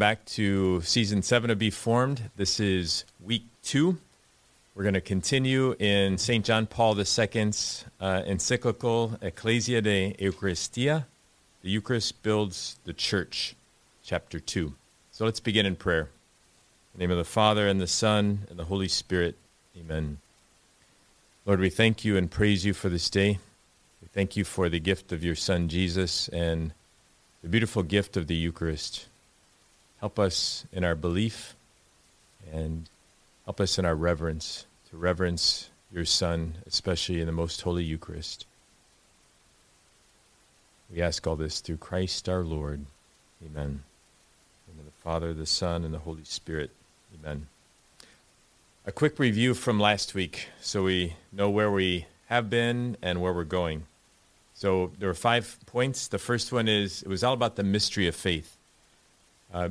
back to season seven of Be Formed. This is week two. We're going to continue in St. John Paul II's uh, encyclical Ecclesia de Eucharistia. The Eucharist builds the church, chapter two. So let's begin in prayer. In the name of the Father, and the Son, and the Holy Spirit. Amen. Lord, we thank you and praise you for this day. We thank you for the gift of your Son, Jesus, and the beautiful gift of the Eucharist. Help us in our belief and help us in our reverence to reverence your Son, especially in the most holy Eucharist. We ask all this through Christ our Lord. Amen. In the Father, the Son, and the Holy Spirit. Amen. A quick review from last week so we know where we have been and where we're going. So there were five points. The first one is it was all about the mystery of faith. Uh,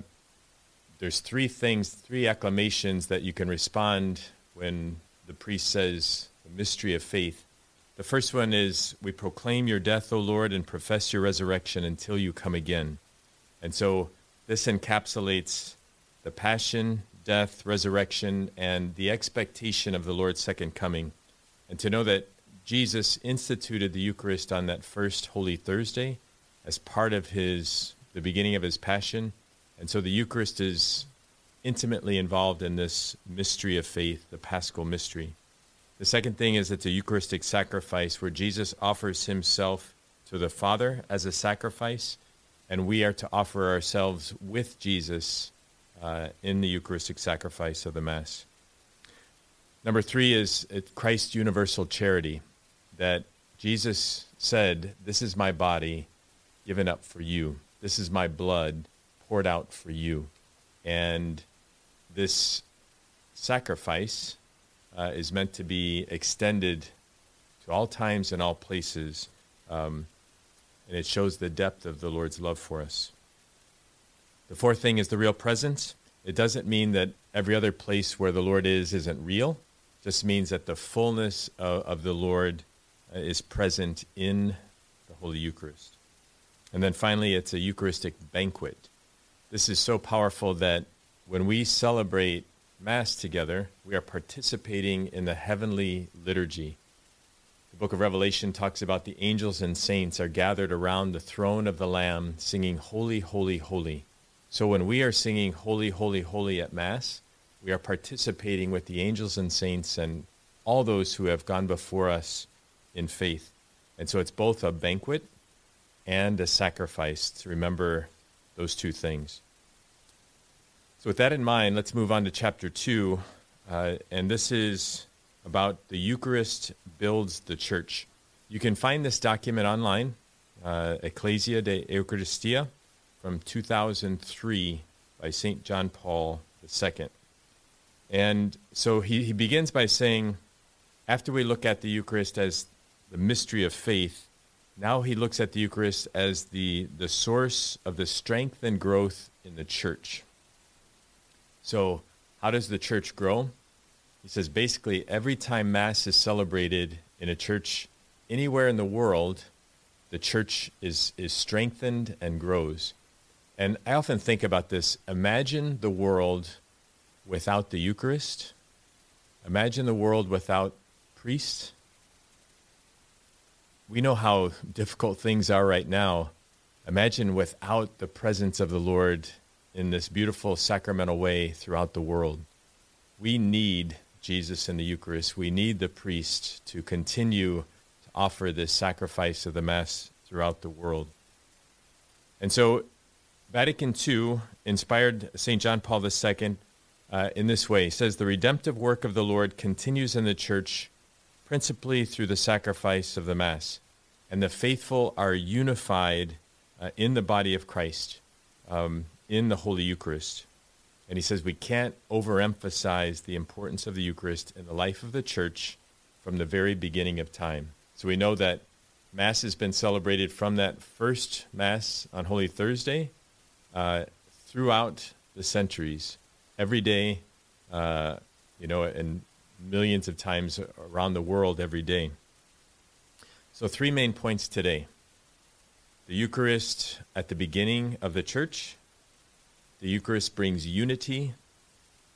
there's three things, three acclamations that you can respond when the priest says the mystery of faith. The first one is we proclaim your death, O Lord, and profess your resurrection until you come again. And so this encapsulates the passion, death, resurrection, and the expectation of the Lord's second coming. And to know that Jesus instituted the Eucharist on that first Holy Thursday as part of his the beginning of his passion and so the Eucharist is intimately involved in this mystery of faith, the paschal mystery. The second thing is it's a Eucharistic sacrifice where Jesus offers himself to the Father as a sacrifice, and we are to offer ourselves with Jesus uh, in the Eucharistic sacrifice of the Mass. Number three is Christ's universal charity, that Jesus said, This is my body given up for you. This is my blood poured out for you. And this sacrifice uh, is meant to be extended to all times and all places. Um, and it shows the depth of the Lord's love for us. The fourth thing is the real presence. It doesn't mean that every other place where the Lord is isn't real. It just means that the fullness of, of the Lord uh, is present in the Holy Eucharist. And then finally, it's a Eucharistic banquet. This is so powerful that when we celebrate Mass together, we are participating in the heavenly liturgy. The book of Revelation talks about the angels and saints are gathered around the throne of the Lamb singing, Holy, Holy, Holy. So when we are singing, Holy, Holy, Holy at Mass, we are participating with the angels and saints and all those who have gone before us in faith. And so it's both a banquet and a sacrifice to remember those two things. So, with that in mind, let's move on to chapter 2. Uh, and this is about the Eucharist builds the church. You can find this document online, uh, Ecclesia de Eucharistia, from 2003 by St. John Paul II. And so he, he begins by saying, after we look at the Eucharist as the mystery of faith, now he looks at the Eucharist as the, the source of the strength and growth in the church. So, how does the church grow? He says basically, every time Mass is celebrated in a church anywhere in the world, the church is, is strengthened and grows. And I often think about this. Imagine the world without the Eucharist. Imagine the world without priests we know how difficult things are right now. Imagine without the presence of the Lord in this beautiful sacramental way throughout the world. We need Jesus in the Eucharist. We need the priest to continue to offer this sacrifice of the Mass throughout the world. And so, Vatican II inspired St. John Paul II uh, in this way. He says, The redemptive work of the Lord continues in the Church principally through the sacrifice of the Mass. And the faithful are unified uh, in the body of Christ, um, in the Holy Eucharist. And he says we can't overemphasize the importance of the Eucharist in the life of the church from the very beginning of time. So we know that Mass has been celebrated from that first Mass on Holy Thursday uh, throughout the centuries, every day, uh, you know, and millions of times around the world every day. So, three main points today the Eucharist at the beginning of the church, the Eucharist brings unity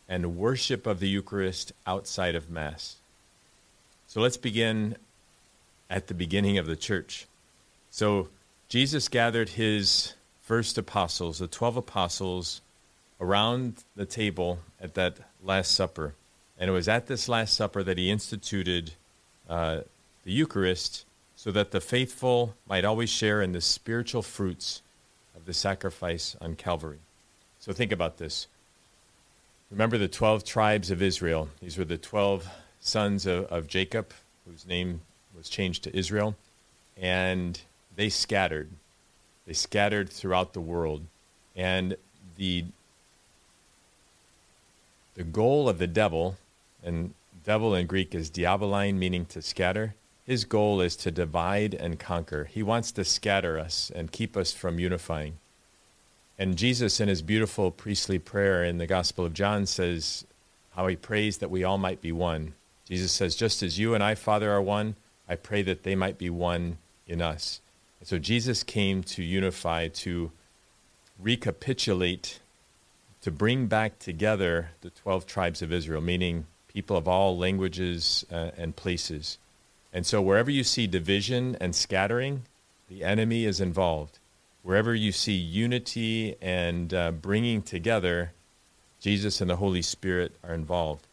and worship of the Eucharist outside of Mass. So let's begin at the beginning of the church. So Jesus gathered his first apostles, the 12 apostles, around the table at that Last Supper. And it was at this Last Supper that he instituted uh, the Eucharist so that the faithful might always share in the spiritual fruits of the sacrifice on Calvary. So think about this. Remember the 12 tribes of Israel. These were the 12 sons of, of Jacob, whose name was changed to Israel. And they scattered. They scattered throughout the world. And the, the goal of the devil, and devil in Greek is diabolein, meaning to scatter, his goal is to divide and conquer. He wants to scatter us and keep us from unifying. And Jesus, in his beautiful priestly prayer in the Gospel of John, says how he prays that we all might be one. Jesus says, Just as you and I, Father, are one, I pray that they might be one in us. And so Jesus came to unify, to recapitulate, to bring back together the 12 tribes of Israel, meaning people of all languages uh, and places. And so wherever you see division and scattering, the enemy is involved. Wherever you see unity and uh, bringing together, Jesus and the Holy Spirit are involved.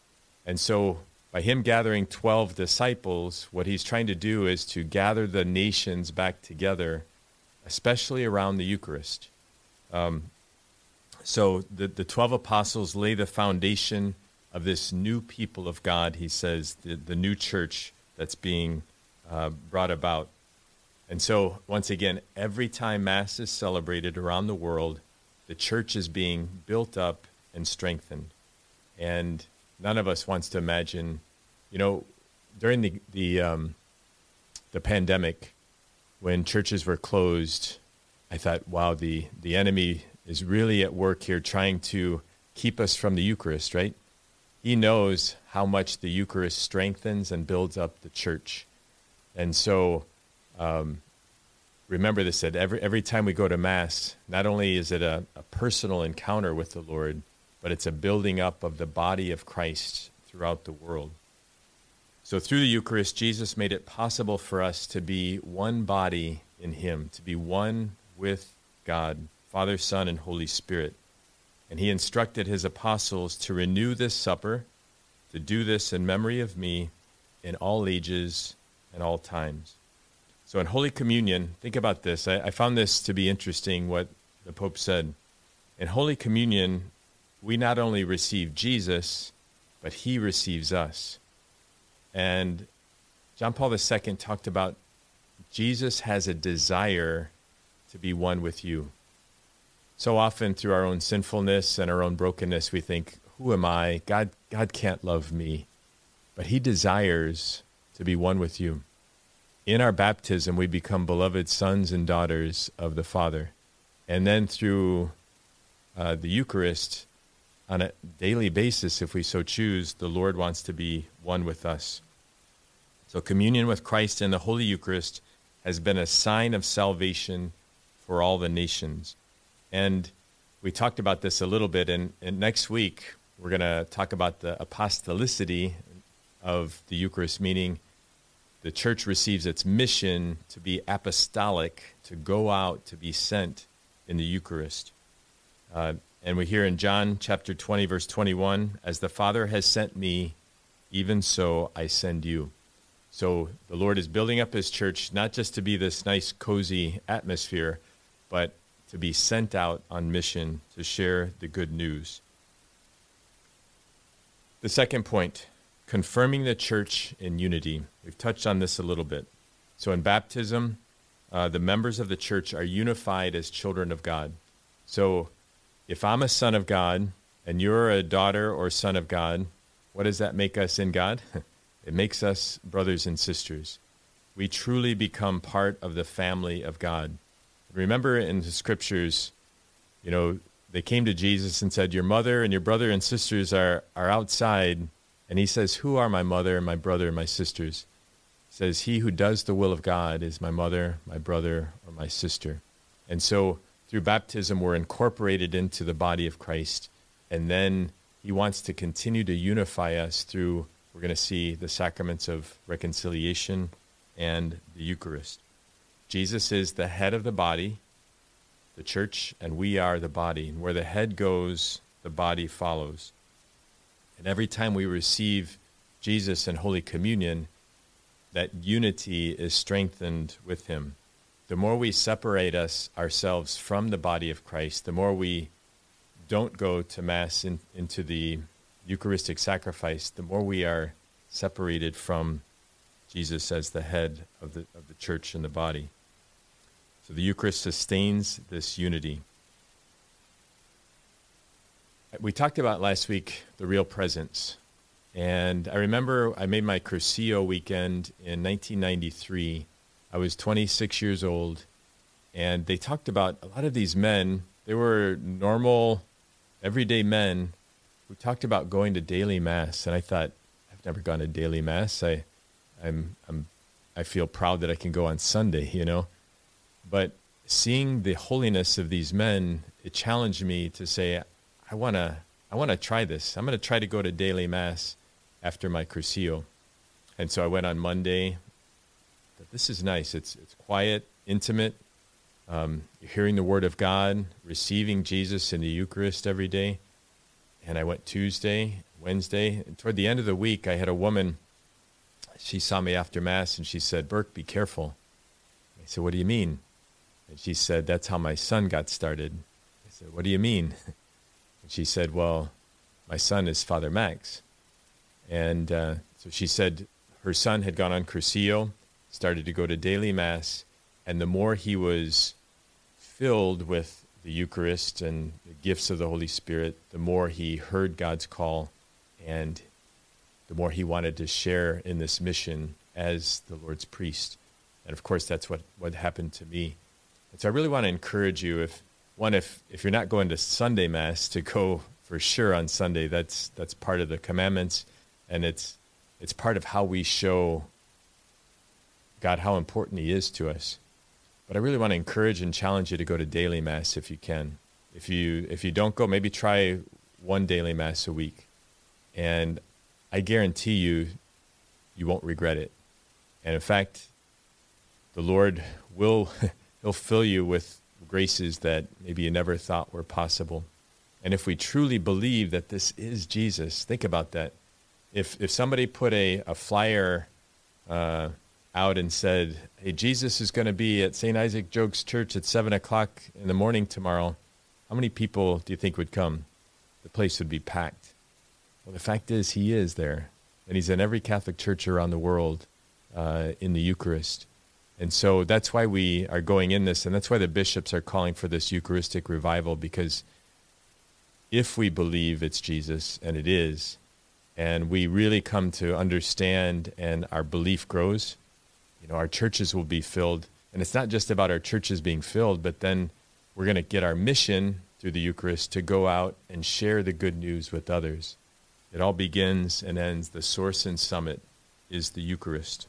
And so, by him gathering 12 disciples, what he's trying to do is to gather the nations back together, especially around the Eucharist. Um, so, the, the 12 apostles lay the foundation of this new people of God, he says, the, the new church that's being uh, brought about. And so, once again, every time Mass is celebrated around the world, the church is being built up and strengthened. And none of us wants to imagine, you know, during the the um, the pandemic, when churches were closed, I thought, wow, the the enemy is really at work here, trying to keep us from the Eucharist. Right? He knows how much the Eucharist strengthens and builds up the church, and so um, remember this that every, every time we go to Mass, not only is it a, a personal encounter with the Lord, but it's a building up of the body of Christ throughout the world. So through the Eucharist, Jesus made it possible for us to be one body in Him, to be one with God, Father, Son, and Holy Spirit. And He instructed His apostles to renew this supper, to do this in memory of me in all ages and all times. So in Holy Communion, think about this. I, I, found this to be interesting what the Pope said. In Holy Communion, we not only receive Jesus, but he receives us. And John Paul II talked about Jesus has a desire to be one with you. So often through our own sinfulness and our own brokenness, we think, who am I? God, God can't love me. But he desires to be one with you in our baptism, we become beloved sons and daughters of the Father. And then through uh, the Eucharist, on a daily basis, if we so choose, the Lord wants to be one with us. So, communion with Christ in the Holy Eucharist has been a sign of salvation for all the nations. And we talked about this a little bit, and, and next week we're going to talk about the apostolicity of the Eucharist, meaning the church receives its mission to be apostolic, to go out, to be sent in the Eucharist. Uh, and we hear in John chapter 20, verse 21 As the Father has sent me, even so I send you. So the Lord is building up his church not just to be this nice, cozy atmosphere, but to be sent out on mission to share the good news. The second point confirming the church in unity. We've touched on this a little bit. So in baptism, uh, the members of the church are unified as children of God. So if I'm a son of God and you're a daughter or son of God, what does that make us in God? it makes us brothers and sisters. We truly become part of the family of God. Remember in the scriptures, you know, they came to Jesus and said, Your mother and your brother and sisters are, are outside and he says, Who are my mother and my brother and my sisters? He says, He who does the will of God is my mother, my brother, or my sister. And so through baptism, we're incorporated into the body of Christ. And then he wants to continue to unify us through, we're going to see the sacraments of reconciliation and the Eucharist. Jesus is the head of the body, the church, and we are the body. And where the head goes, the body follows. And every time we receive Jesus in Holy Communion, that unity is strengthened with him. The more we separate us ourselves from the body of Christ, the more we don't go to Mass in, into the Eucharistic sacrifice, the more we are separated from Jesus as the head of the, of the church and the body. So the Eucharist sustains this unity. We talked about last week the real presence. And I remember I made my Cursillo weekend in 1993. I was 26 years old. And they talked about a lot of these men, they were normal, everyday men who talked about going to daily mass. And I thought, I've never gone to daily mass. I, I'm, I'm, I feel proud that I can go on Sunday, you know. But seeing the holiness of these men, it challenged me to say, I want to I want to try this. I'm going to try to go to daily mass after my Cursillo. And so I went on Monday. This is nice. It's it's quiet, intimate. Um, hearing the Word of God, receiving Jesus in the Eucharist every day. And I went Tuesday, Wednesday. And toward the end of the week, I had a woman. She saw me after Mass and she said, Burke, be careful. I said, What do you mean? And she said, That's how my son got started. I said, What do you mean? And she said, Well, my son is Father Max. And uh, so she said her son had gone on Cursillo, started to go to daily Mass, and the more he was filled with the Eucharist and the gifts of the Holy Spirit, the more he heard God's call and the more he wanted to share in this mission as the Lord's priest. And of course, that's what, what happened to me. And so I really want to encourage you if one, if, if you're not going to Sunday Mass, to go for sure on Sunday. That's, that's part of the commandments, and it's, it's part of how we show God how important He is to us. But I really want to encourage and challenge you to go to daily Mass if you can. If you, if you don't go, maybe try one daily Mass a week. And I guarantee you, you won't regret it. And in fact, the Lord will He'll fill you with graces that maybe you never thought were possible. And if we truly believe that this is Jesus, think about that. If, if somebody put a, a flyer uh, out and said, Hey, Jesus is going to be at St. Isaac Jogues Church at 7 o'clock in the morning tomorrow, how many people do you think would come? The place would be packed. Well, the fact is, He is there. And He's in every Catholic church around the world uh, in the Eucharist. And so that's why we are going in this, and that's why the bishops are calling for this Eucharistic revival, because if we believe it's Jesus, and it is, and we really come to understand and our belief grows, you know, our churches will be filled. And it's not just about our churches being filled, but then we're going to get our mission through the Eucharist to go out and share the good news with others. It all begins and ends, the source and summit is the Eucharist.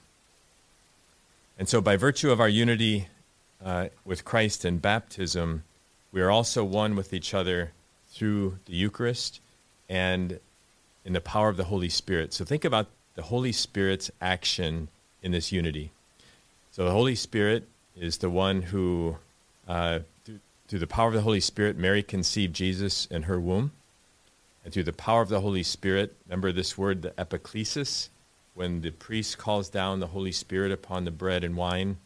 And so, by virtue of our unity uh, with Christ in baptism, we are also one with each other through the Eucharist and in the power of the Holy Spirit. So, think about the Holy Spirit's action in this unity. So, the Holy Spirit is the one who, uh, through, through the power of the Holy Spirit, Mary conceived Jesus in her womb. And through the power of the Holy Spirit, remember this word, the epiclesis, when the priest calls down the Holy Spirit upon the bread and wine,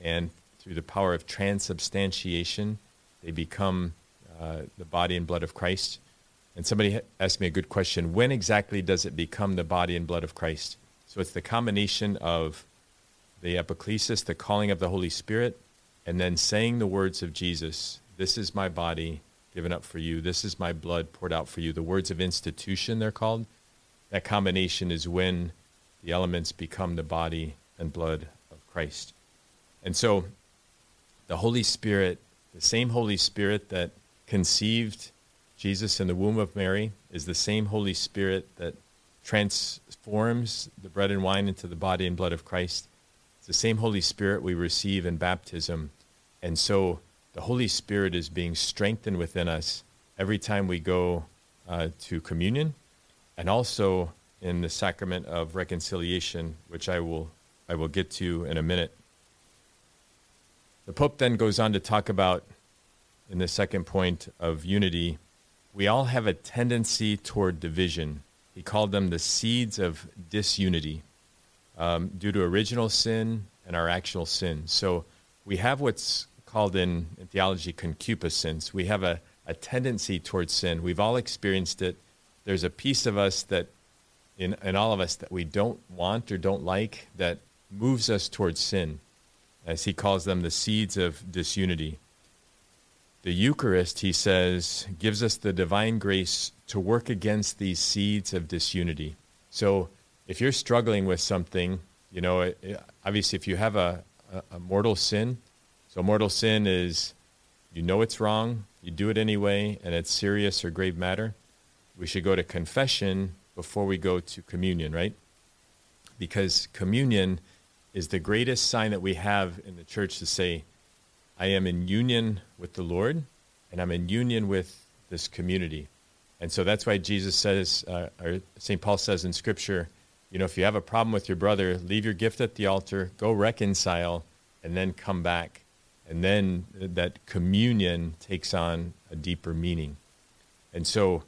and through the power of transubstantiation, they become uh, the body and blood of Christ. And somebody asked me a good question when exactly does it become the body and blood of Christ? So it's the combination of the epiclesis, the calling of the Holy Spirit, and then saying the words of Jesus This is my body given up for you. This is my blood poured out for you. The words of institution, they're called. That combination is when the elements become the body and blood of Christ. And so the Holy Spirit, the same Holy Spirit that conceived Jesus in the womb of Mary, is the same Holy Spirit that transforms the bread and wine into the body and blood of Christ. It's the same Holy Spirit we receive in baptism. And so the Holy Spirit is being strengthened within us every time we go uh, to communion and also in the sacrament of reconciliation, which I will, I will get to in a minute. The Pope then goes on to talk about, in the second point of unity, we all have a tendency toward division. He called them the seeds of disunity um, due to original sin and our actual sin. So we have what's called in, in theology concupiscence. We have a, a tendency towards sin. We've all experienced it. There's a piece of us that, in, in all of us, that we don't want or don't like that moves us towards sin, as he calls them the seeds of disunity. The Eucharist, he says, gives us the divine grace to work against these seeds of disunity. So if you're struggling with something, you know, it, it, obviously if you have a, a, a mortal sin, so mortal sin is you know it's wrong, you do it anyway, and it's serious or grave matter. We should go to confession before we go to communion, right? Because communion is the greatest sign that we have in the church to say, I am in union with the Lord and I'm in union with this community. And so that's why Jesus says, uh, or St. Paul says in Scripture, you know, if you have a problem with your brother, leave your gift at the altar, go reconcile, and then come back. And then that communion takes on a deeper meaning. And so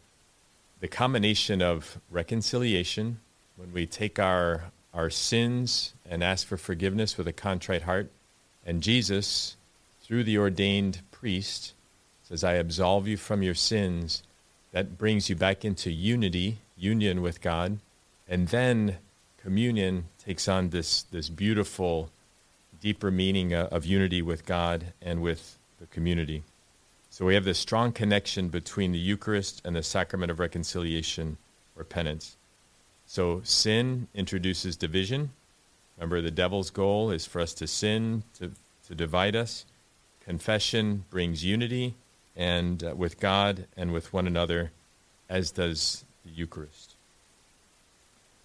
the combination of reconciliation, when we take our, our sins and ask for forgiveness with a contrite heart, and Jesus through the ordained priest, says, I absolve you from your sins. That brings you back into unity, union with God. And then communion takes on this, this beautiful, deeper meaning uh, of unity with God and with the community. So we have this strong connection between the Eucharist and the sacrament of reconciliation or penance. So sin introduces division. Remember, the devil's goal is for us to sin, to, to divide us. Confession brings unity and uh, with God and with one another, as does the Eucharist.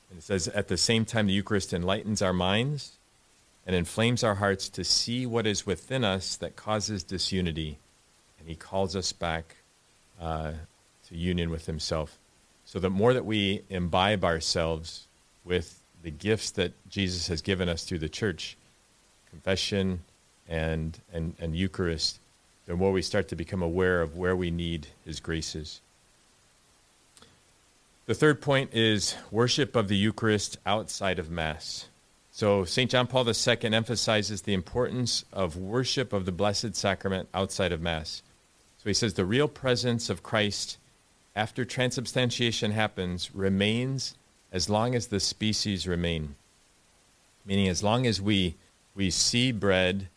And it says, at the same time, the Eucharist enlightens our minds and inflames our hearts to see what is within us that causes disunity. And he calls us back uh, to union with himself. So the more that we imbibe ourselves with the gifts that Jesus has given us through the church, confession, and, and, and Eucharist, the more we start to become aware of where we need His graces. The third point is worship of the Eucharist outside of Mass. So, St. John Paul II emphasizes the importance of worship of the Blessed Sacrament outside of Mass. So, he says the real presence of Christ after transubstantiation happens remains as long as the species remain. Meaning, as long as we, we see bread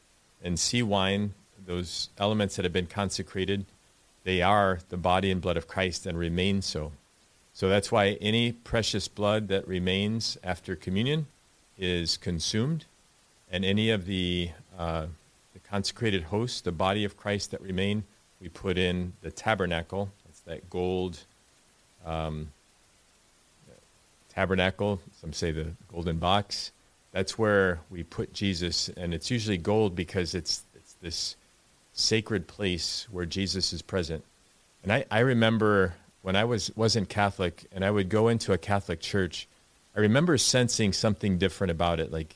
and see wine, those elements that have been consecrated, they are the body and blood of Christ and remain so. So that's why any precious blood that remains after communion is consumed, and any of the, uh, the consecrated hosts, the body of Christ that remain, we put in the tabernacle. It's that gold um, tabernacle. Some say the golden box that's where we put Jesus, and it's usually gold because it's, it's this sacred place where Jesus is present. And I, I remember when I was, wasn't Catholic and I would go into a Catholic church, I remember sensing something different about it. Like,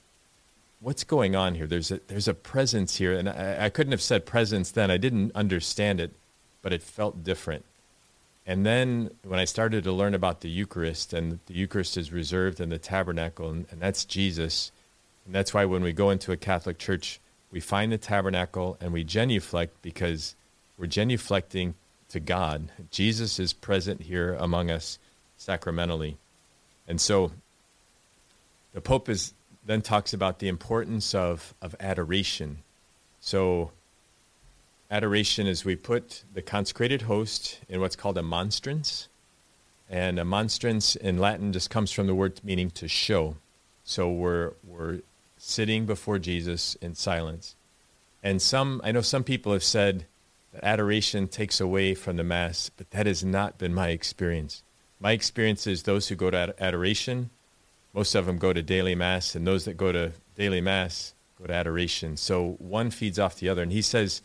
what's going on here? There's a, there's a presence here. And I, I couldn't have said presence then. I didn't understand it, but it felt different. And then when I started to learn about the Eucharist, and the Eucharist is reserved in the tabernacle, and, and that's Jesus. And that's why when we go into a Catholic church, we find the tabernacle and we genuflect because we're genuflecting to God. Jesus is present here among us sacramentally. And so the Pope is, then talks about the importance of, of adoration. So adoration is we put the consecrated host in what's called a monstrance. And a monstrance in Latin just comes from the word meaning to show. So we're, we're sitting before Jesus in silence. And some, I know some people have said that adoration takes away from the Mass, but that has not been my experience. My experience is those who go to adoration, most of them go to daily Mass, and those that go to daily Mass go to adoration. So one feeds off the other. And he says,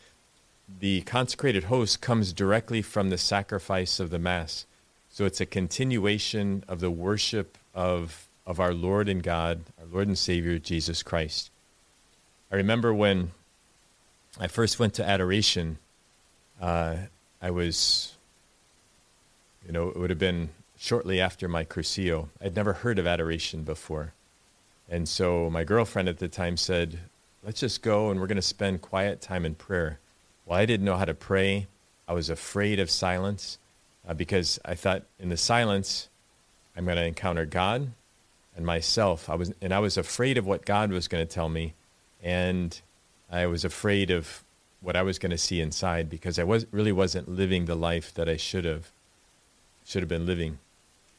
the consecrated host comes directly from the sacrifice of the Mass. So it's a continuation of the worship of, of our Lord and God, our Lord and Savior, Jesus Christ. I remember when I first went to adoration, uh, I was, you know, it would have been shortly after my Cursillo. I'd never heard of adoration before. And so my girlfriend at the time said, let's just go and we're going to spend quiet time in prayer. Well, I didn't know how to pray. I was afraid of silence uh, because I thought in the silence, I'm going to encounter God and myself. I was, and I was afraid of what God was going to tell me. And I was afraid of what I was going to see inside because I was, really wasn't living the life that I should have, should have been living.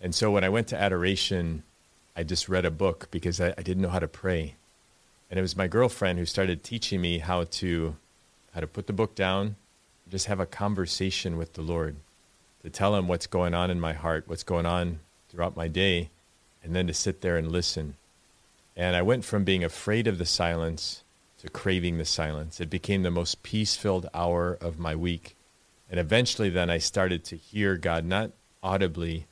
And so when I went to adoration, I just read a book because I, I didn't know how to pray. And it was my girlfriend who started teaching me how to how to put the book down, just have a conversation with the Lord, to tell him what's going on in my heart, what's going on throughout my day, and then to sit there and listen. And I went from being afraid of the silence to craving the silence. It became the most peace filled hour of my week. And eventually, then I started to hear God, not audibly,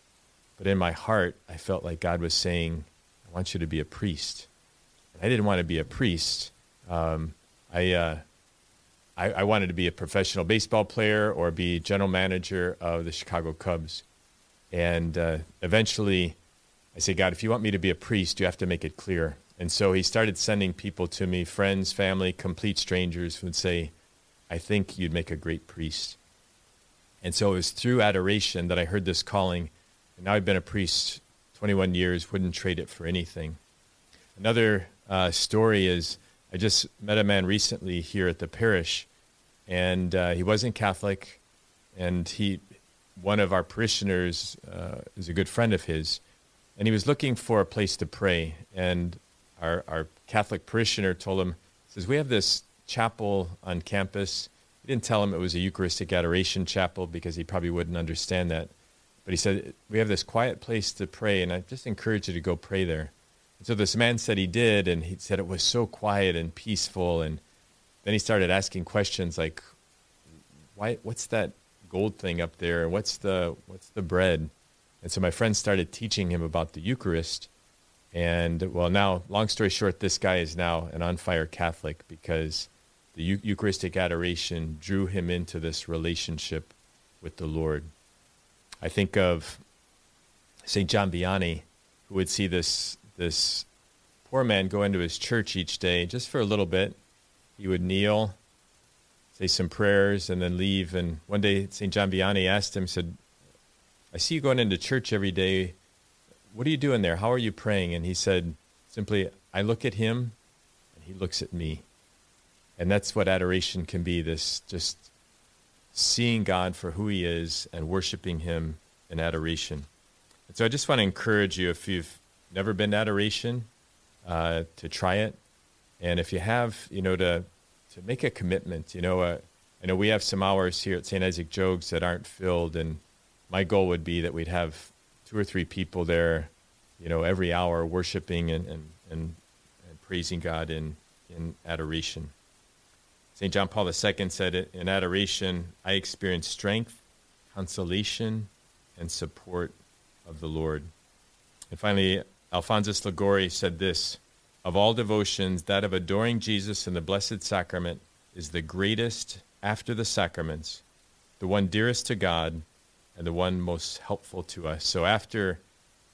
but in my heart, I felt like God was saying, I want you to be a priest. And I didn't want to be a priest. Um, I, uh, I, I, wanted to be a professional baseball player or be general manager of the Chicago Cubs. And uh, eventually, I said, God, if you want me to be a priest, you have to make it clear. And so he started sending people to me, friends, family, complete strangers, who would say, I think you'd make a great priest. And so it was through adoration that I heard this calling. Now I've been a priest 21 years, wouldn't trade it for anything. Another uh, story is I just met a man recently here at the parish, and uh, he wasn't Catholic, and he, one of our parishioners, uh, is a good friend of his, and he was looking for a place to pray. And our, our Catholic parishioner told him, says, We have this chapel on campus. He didn't tell him it was a Eucharistic adoration chapel because he probably wouldn't understand that. But he said, We have this quiet place to pray, and I just encourage you to go pray there And so this man said he did, and he said it was so quiet and peaceful. And then he started asking questions like, "Why? What's that gold thing up there? What's the what's the bread?" And so my friend started teaching him about the Eucharist. And well, now, long story short, this guy is now an on fire Catholic because the Eucharistic adoration drew him into this relationship with the Lord. I think of St. John Vianney, who would see this this poor man go into his church each day just for a little bit. He would kneel, say some prayers, and then leave. And one day, St. John Vianney asked him, said, I see you going into church every day. What are you doing there? How are you praying? And he said, simply, I look at him and he looks at me. And that's what adoration can be this just seeing God for who he is and worshiping him in adoration. And so I just want to encourage you if you've never been to adoration, uh, to try it. And if you have, you know, to, to make a commitment, you know, uh, I know we have some hours here at St. Isaac Jogues that aren't filled. And my goal would be that we'd have two or three people there, you know, every hour worshiping and, and, and, and praising God in, in adoration. St. John Paul II said it in adoration, I experience strength, consolation, and support of the Lord. And finally, Alphonsus Liguori said this Of all devotions, that of adoring Jesus in the Blessed Sacrament is the greatest after the sacraments, the one dearest to God, and the one most helpful to us. So after,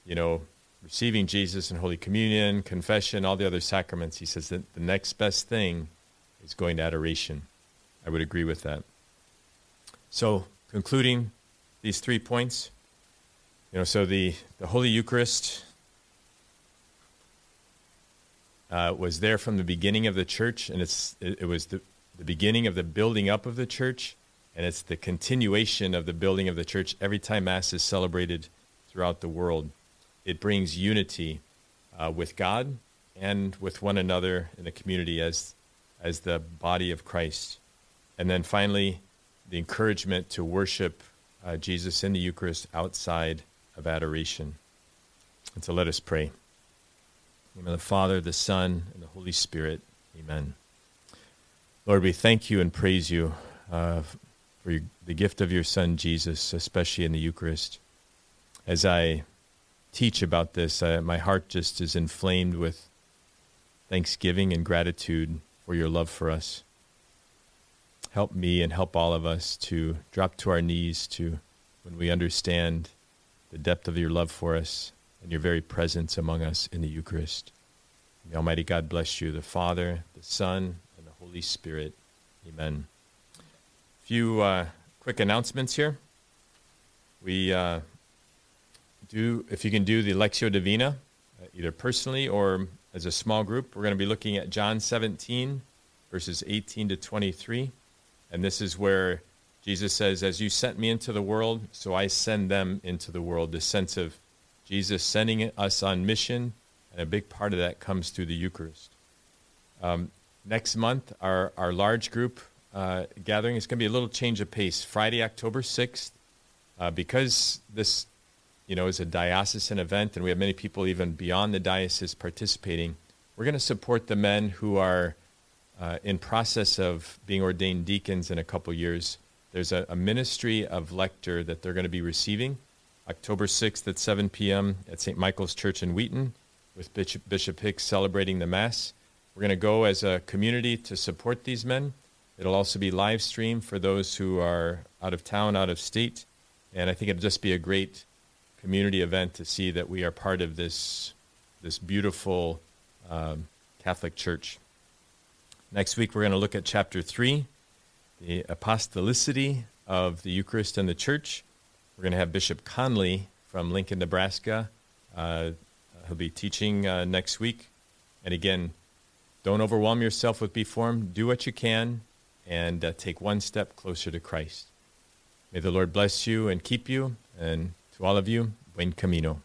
you know, receiving Jesus in Holy Communion, confession, all the other sacraments, he says that the next best thing is going to adoration. I would agree with that. So, concluding these three points, you know, so the, the Holy Eucharist, uh, was there from the beginning of the church, and it's it, it was the, the beginning of the building up of the church, and it's the continuation of the building of the church every time Mass is celebrated throughout the world. It brings unity uh, with God and with one another in the community as as the body of Christ. And then finally, the encouragement to worship uh, Jesus in the Eucharist outside of adoration. And so let us pray name of the Father, the Son, and the Holy Spirit. Amen. Lord, we thank you and praise you uh, for your, the gift of your Son, Jesus, especially in the Eucharist. As I teach about this, uh, my heart just is inflamed with thanksgiving and gratitude for your love for us. Help me and help all of us to drop to our knees to when we understand the depth of your love for us and your very presence among us in the Eucharist. May Almighty God bless you, the Father, the Son, and the Holy Spirit. Amen. A few uh, quick announcements here. We uh, do, if you can do the Lectio Divina, uh, either personally or as a small group, we're going to be looking at John 17, verses 18 to 23. And this is where Jesus says, As you sent me into the world, so I send them into the world. The sense of Jesus sending us on mission, and a big part of that comes through the Eucharist. Um, next month, our, our large group uh, gathering is going to be a little change of pace. Friday, October 6th, uh, because this you know, is a diocesan event, and we have many people even beyond the diocese participating. We're going to support the men who are uh, in process of being ordained deacons in a couple years. There's a, a ministry of lector that they're going to be receiving October 6th at 7 p.m. at St. Michael's Church in Wheaton with Bishop, Bishop Hicks celebrating the Mass. We're going to go as a community to support these men. It'll also be live stream for those who are out of town, out of state. And I think it'll just be a great community event to see that we are part of this, this beautiful um, Catholic Church. Next week, we're going to look at chapter 3, the apostolicity of the Eucharist and the Church. We're going to have Bishop Conley from Lincoln, Nebraska. Uh, he'll be teaching uh, next week. And again, don't overwhelm yourself with Be Formed. Do what you can and uh, take one step closer to Christ. May the Lord bless you and keep you. And to all of you, buen camino.